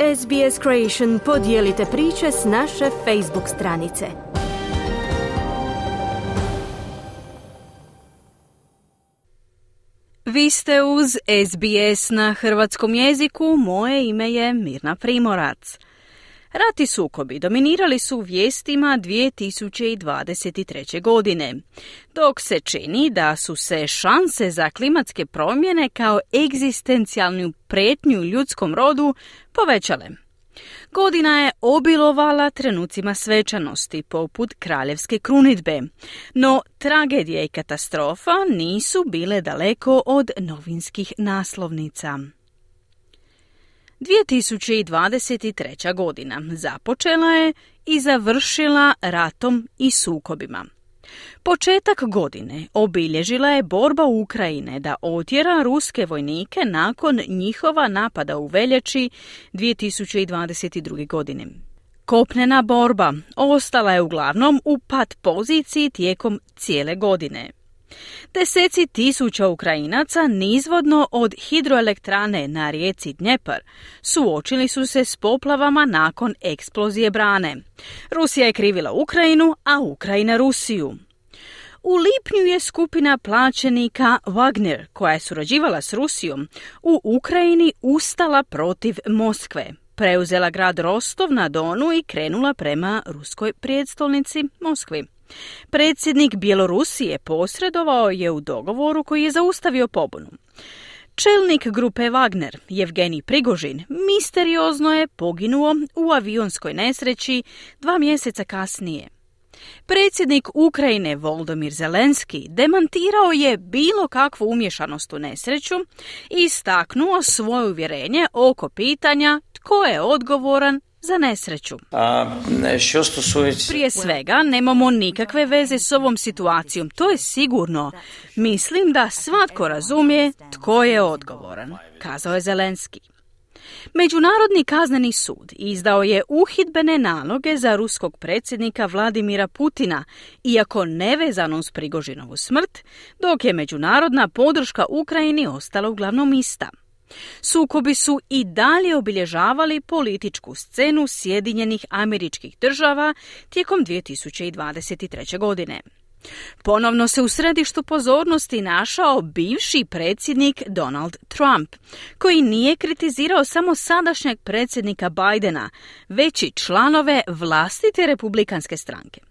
SBS Creation podijelite priče s naše Facebook stranice. Vi ste uz SBS na hrvatskom jeziku, moje ime je Mirna Primorac. Rati sukobi dominirali su vijestima 2023. godine, dok se čini da su se šanse za klimatske promjene kao egzistencijalnu pretnju ljudskom rodu povećale. Godina je obilovala trenucima svečanosti poput kraljevske krunitbe, no tragedija i katastrofa nisu bile daleko od novinskih naslovnica. 2023. godina započela je i završila ratom i sukobima. Početak godine obilježila je borba Ukrajine da otjera ruske vojnike nakon njihova napada u veljači 2022. godine. Kopnena borba ostala je uglavnom u pat poziciji tijekom cijele godine. Deseci tisuća Ukrajinaca nizvodno od hidroelektrane na rijeci Dnjepar suočili su se s poplavama nakon eksplozije brane. Rusija je krivila Ukrajinu, a Ukrajina Rusiju. U lipnju je skupina plaćenika Wagner, koja je surađivala s Rusijom, u Ukrajini ustala protiv Moskve. Preuzela grad Rostov na Donu i krenula prema ruskoj prijestolnici Moskvi. Predsjednik Bjelorusije posredovao je u dogovoru koji je zaustavio pobunu. Čelnik grupe Wagner, Evgenij Prigožin, misteriozno je poginuo u avionskoj nesreći dva mjeseca kasnije. Predsjednik Ukrajine Voldomir Zelenski demantirao je bilo kakvu umješanost u nesreću i istaknuo svoje uvjerenje oko pitanja tko je odgovoran za nesreću. A, što Prije svega, nemamo nikakve veze s ovom situacijom, to je sigurno. Mislim da svatko razumije tko je odgovoran, kazao je Zelenski. Međunarodni kazneni sud izdao je uhidbene naloge za ruskog predsjednika Vladimira Putina, iako nevezano uz Prigožinovu smrt, dok je međunarodna podrška Ukrajini ostala uglavnom ista. Sukobi su i dalje obilježavali političku scenu Sjedinjenih američkih država tijekom 2023. godine. Ponovno se u središtu pozornosti našao bivši predsjednik Donald Trump, koji nije kritizirao samo sadašnjeg predsjednika Bidena, već i članove vlastite republikanske stranke.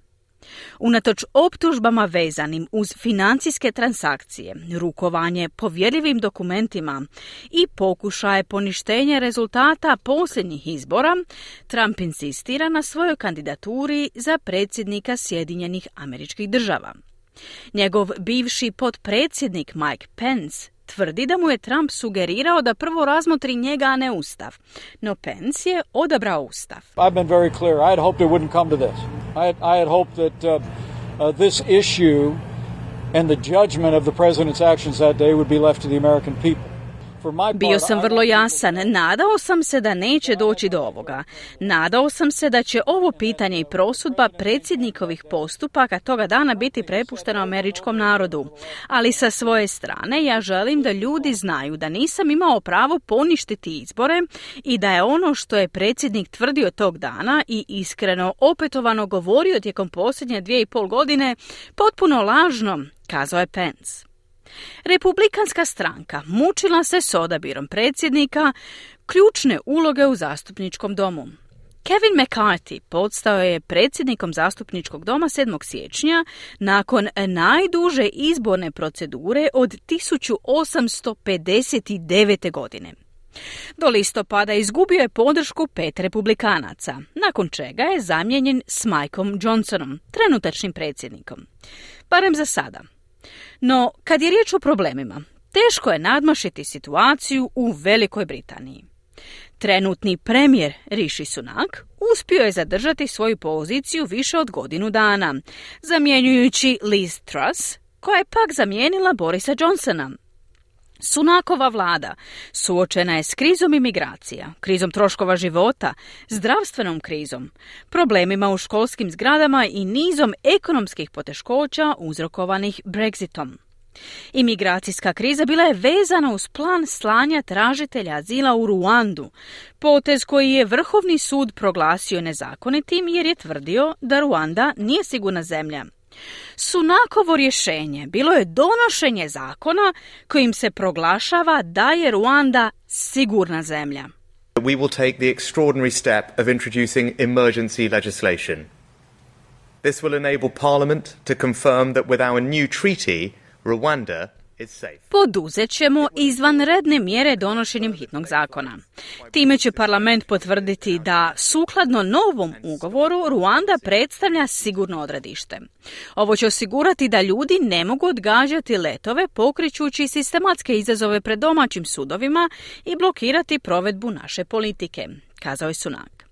Unatoč optužbama vezanim uz financijske transakcije, rukovanje povjerljivim dokumentima i pokušaje poništenja rezultata posljednjih izbora, Trump insistira na svojoj kandidaturi za predsjednika Sjedinjenih američkih država. Njegov bivši potpredsjednik Mike Pence tvrdi da mu je Trump sugerirao da prvo razmotri njega, a ne ustav. No Pence je odabrao ustav. I had, I had hoped that uh, uh, this issue and the judgment of the president's actions that day would be left to the American people. Bio sam vrlo jasan. Nadao sam se da neće doći do ovoga. Nadao sam se da će ovo pitanje i prosudba predsjednikovih postupaka toga dana biti prepušteno američkom narodu. Ali sa svoje strane ja želim da ljudi znaju da nisam imao pravo poništiti izbore i da je ono što je predsjednik tvrdio tog dana i iskreno opetovano govorio tijekom posljednje dvije i pol godine potpuno lažno, kazao je Pence. Republikanska stranka mučila se s odabirom predsjednika ključne uloge u zastupničkom domu. Kevin McCarthy podstao je predsjednikom zastupničkog doma 7. siječnja nakon najduže izborne procedure od 1859. godine. Do listopada izgubio je podršku pet republikanaca, nakon čega je zamijenjen s Mikeom Johnsonom, trenutačnim predsjednikom. Barem za sada. No, kad je riječ o problemima, teško je nadmašiti situaciju u Velikoj Britaniji. Trenutni premijer Rishi Sunak uspio je zadržati svoju poziciju više od godinu dana, zamjenjujući Liz Truss, koja je pak zamijenila Borisa Johnsona. Sunakova vlada suočena je s krizom imigracija, krizom troškova života, zdravstvenom krizom, problemima u školskim zgradama i nizom ekonomskih poteškoća uzrokovanih Brexitom. Imigracijska kriza bila je vezana uz plan slanja tražitelja azila u Ruandu, potez koji je Vrhovni sud proglasio nezakonitim jer je tvrdio da Ruanda nije sigurna zemlja. Sunakovo rješenje bilo je donošenje zakona kojim se proglašava da je Ruanda sigurna zemlja. We will take the extraordinary step of introducing emergency legislation. This will enable Parliament to confirm that with our new treaty, Rwanda Poduzet ćemo izvanredne mjere donošenjem hitnog zakona. Time će parlament potvrditi da sukladno novom ugovoru Ruanda predstavlja sigurno odredište. Ovo će osigurati da ljudi ne mogu odgađati letove pokričući sistematske izazove pred domaćim sudovima i blokirati provedbu naše politike, kazao je Sunak.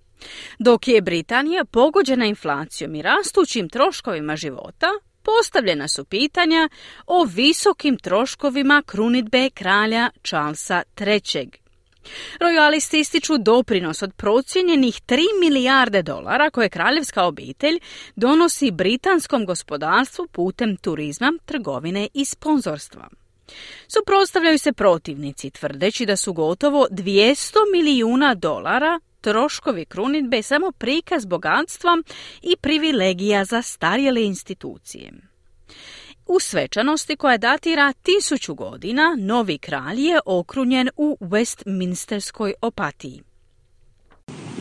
Dok je Britanija pogođena inflacijom i rastućim troškovima života, postavljena su pitanja o visokim troškovima krunitbe kralja Charlesa III. Rojalisti ističu doprinos od procijenjenih 3 milijarde dolara koje kraljevska obitelj donosi britanskom gospodarstvu putem turizma, trgovine i sponzorstva. Suprotstavljaju se protivnici tvrdeći da su gotovo 200 milijuna dolara troškovi krunitbe samo prikaz bogatstva i privilegija za starjele institucije. U svečanosti koja datira tisuću godina, novi kralj je okrunjen u Westminsterskoj opatiji.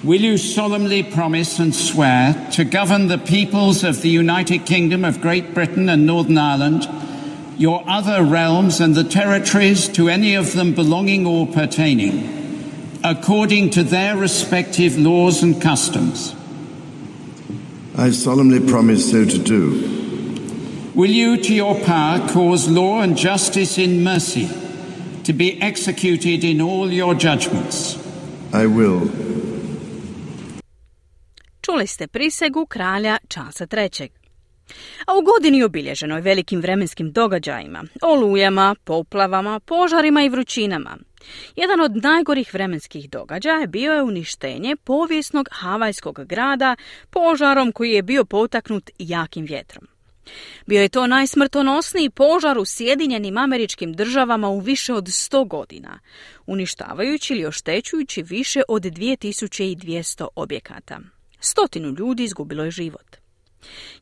Will you solemnly promise and swear to govern the peoples of the United Kingdom of Great Britain and Northern Ireland, your other realms and the territories to any of them belonging or pertaining, according to their respective laws and customs. I solemnly promise so to do. Will you, to your power, cause law and justice in mercy to be executed in all your judgments? I will. Čuli ste prisegu kralja Charlesa III. A u godini obilježenoj velikim vremenskim događajima, olujama, poplavama, požarima i vrućinama, jedan od najgorih vremenskih događaja bio je uništenje povijesnog havajskog grada požarom koji je bio potaknut jakim vjetrom. Bio je to najsmrtonosniji požar u Sjedinjenim američkim državama u više od 100 godina, uništavajući ili oštećujući više od 2200 objekata. Stotinu ljudi izgubilo je život.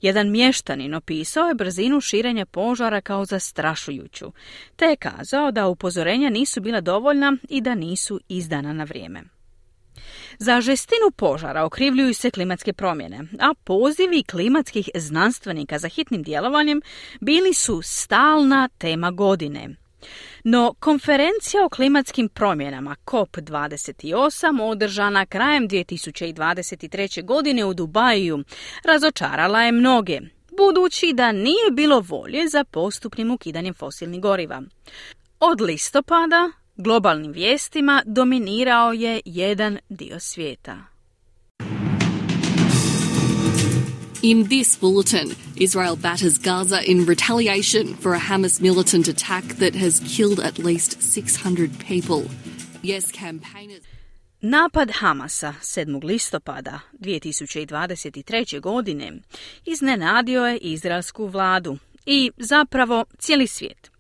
Jedan mještanin opisao je brzinu širenja požara kao zastrašujuću, te je kazao da upozorenja nisu bila dovoljna i da nisu izdana na vrijeme. Za žestinu požara okrivljuju se klimatske promjene, a pozivi klimatskih znanstvenika za hitnim djelovanjem bili su stalna tema godine, no konferencija o klimatskim promjenama COP28 održana krajem 2023. godine u Dubaju razočarala je mnoge, budući da nije bilo volje za postupnim ukidanjem fosilnih goriva. Od listopada globalnim vijestima dominirao je jedan dio svijeta. In this bulletin, Israel batters Gaza in retaliation for a Hamas militant attack that has killed at least 600 people. Yes, campaigners. Napad Hamasa 7. listopada 2023. godine iznenadio je izraelsku vladu i zapravo cijeli svijet.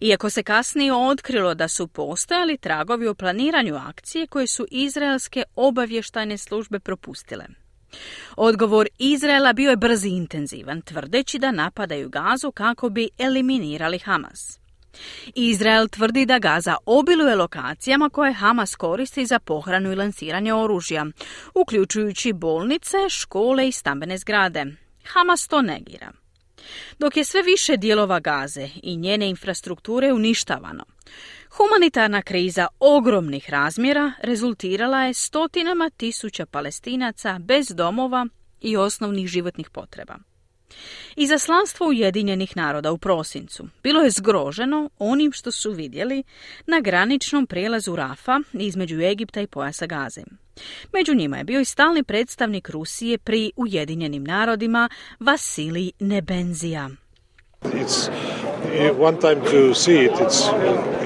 Iako se kasnije otkrilo da su postojali tragovi o planiranju akcije koje su izraelske obavještajne službe propustile. Odgovor Izraela bio je brz i intenzivan, tvrdeći da napadaju Gazu kako bi eliminirali Hamas. Izrael tvrdi da Gaza obiluje lokacijama koje Hamas koristi za pohranu i lansiranje oružja, uključujući bolnice, škole i stambene zgrade. Hamas to negira. Dok je sve više dijelova Gaze i njene infrastrukture uništavano, Humanitarna kriza ogromnih razmjera rezultirala je stotinama tisuća palestinaca bez domova i osnovnih životnih potreba. Izaslanstvo Ujedinjenih naroda u prosincu bilo je zgroženo onim što su vidjeli na graničnom prijelazu Rafa između Egipta i pojasa Gaze. Među njima je bio i stalni predstavnik Rusije pri Ujedinjenim narodima Vasilij Nebenzija. It's one time to see it. It's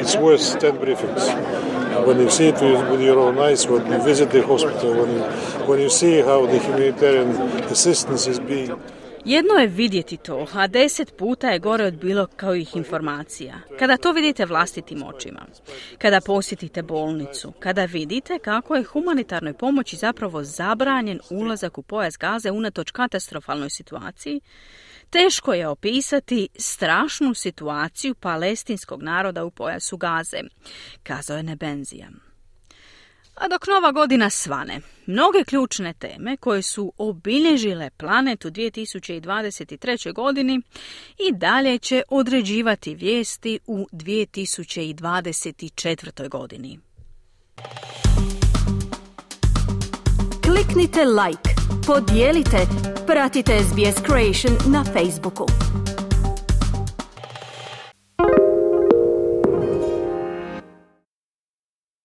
it's worth ten briefings. When you see it with, your own eyes, when you visit the hospital, when you, when you see how the humanitarian assistance is being Jedno je vidjeti to, a deset puta je gore od bilo kao ih informacija. Kada to vidite vlastitim očima, kada posjetite bolnicu, kada vidite kako je humanitarnoj pomoći zapravo zabranjen ulazak u pojas gaze unatoč katastrofalnoj situaciji, teško je opisati strašnu situaciju palestinskog naroda u pojasu gaze, kazao je Nebenzija. A dok nova godina svane, mnoge ključne teme koje su obilježile planet u 2023. godini i dalje će određivati vijesti u 2024. godini. Kliknite like, podijelite, pratite SBS Creation na Facebooku.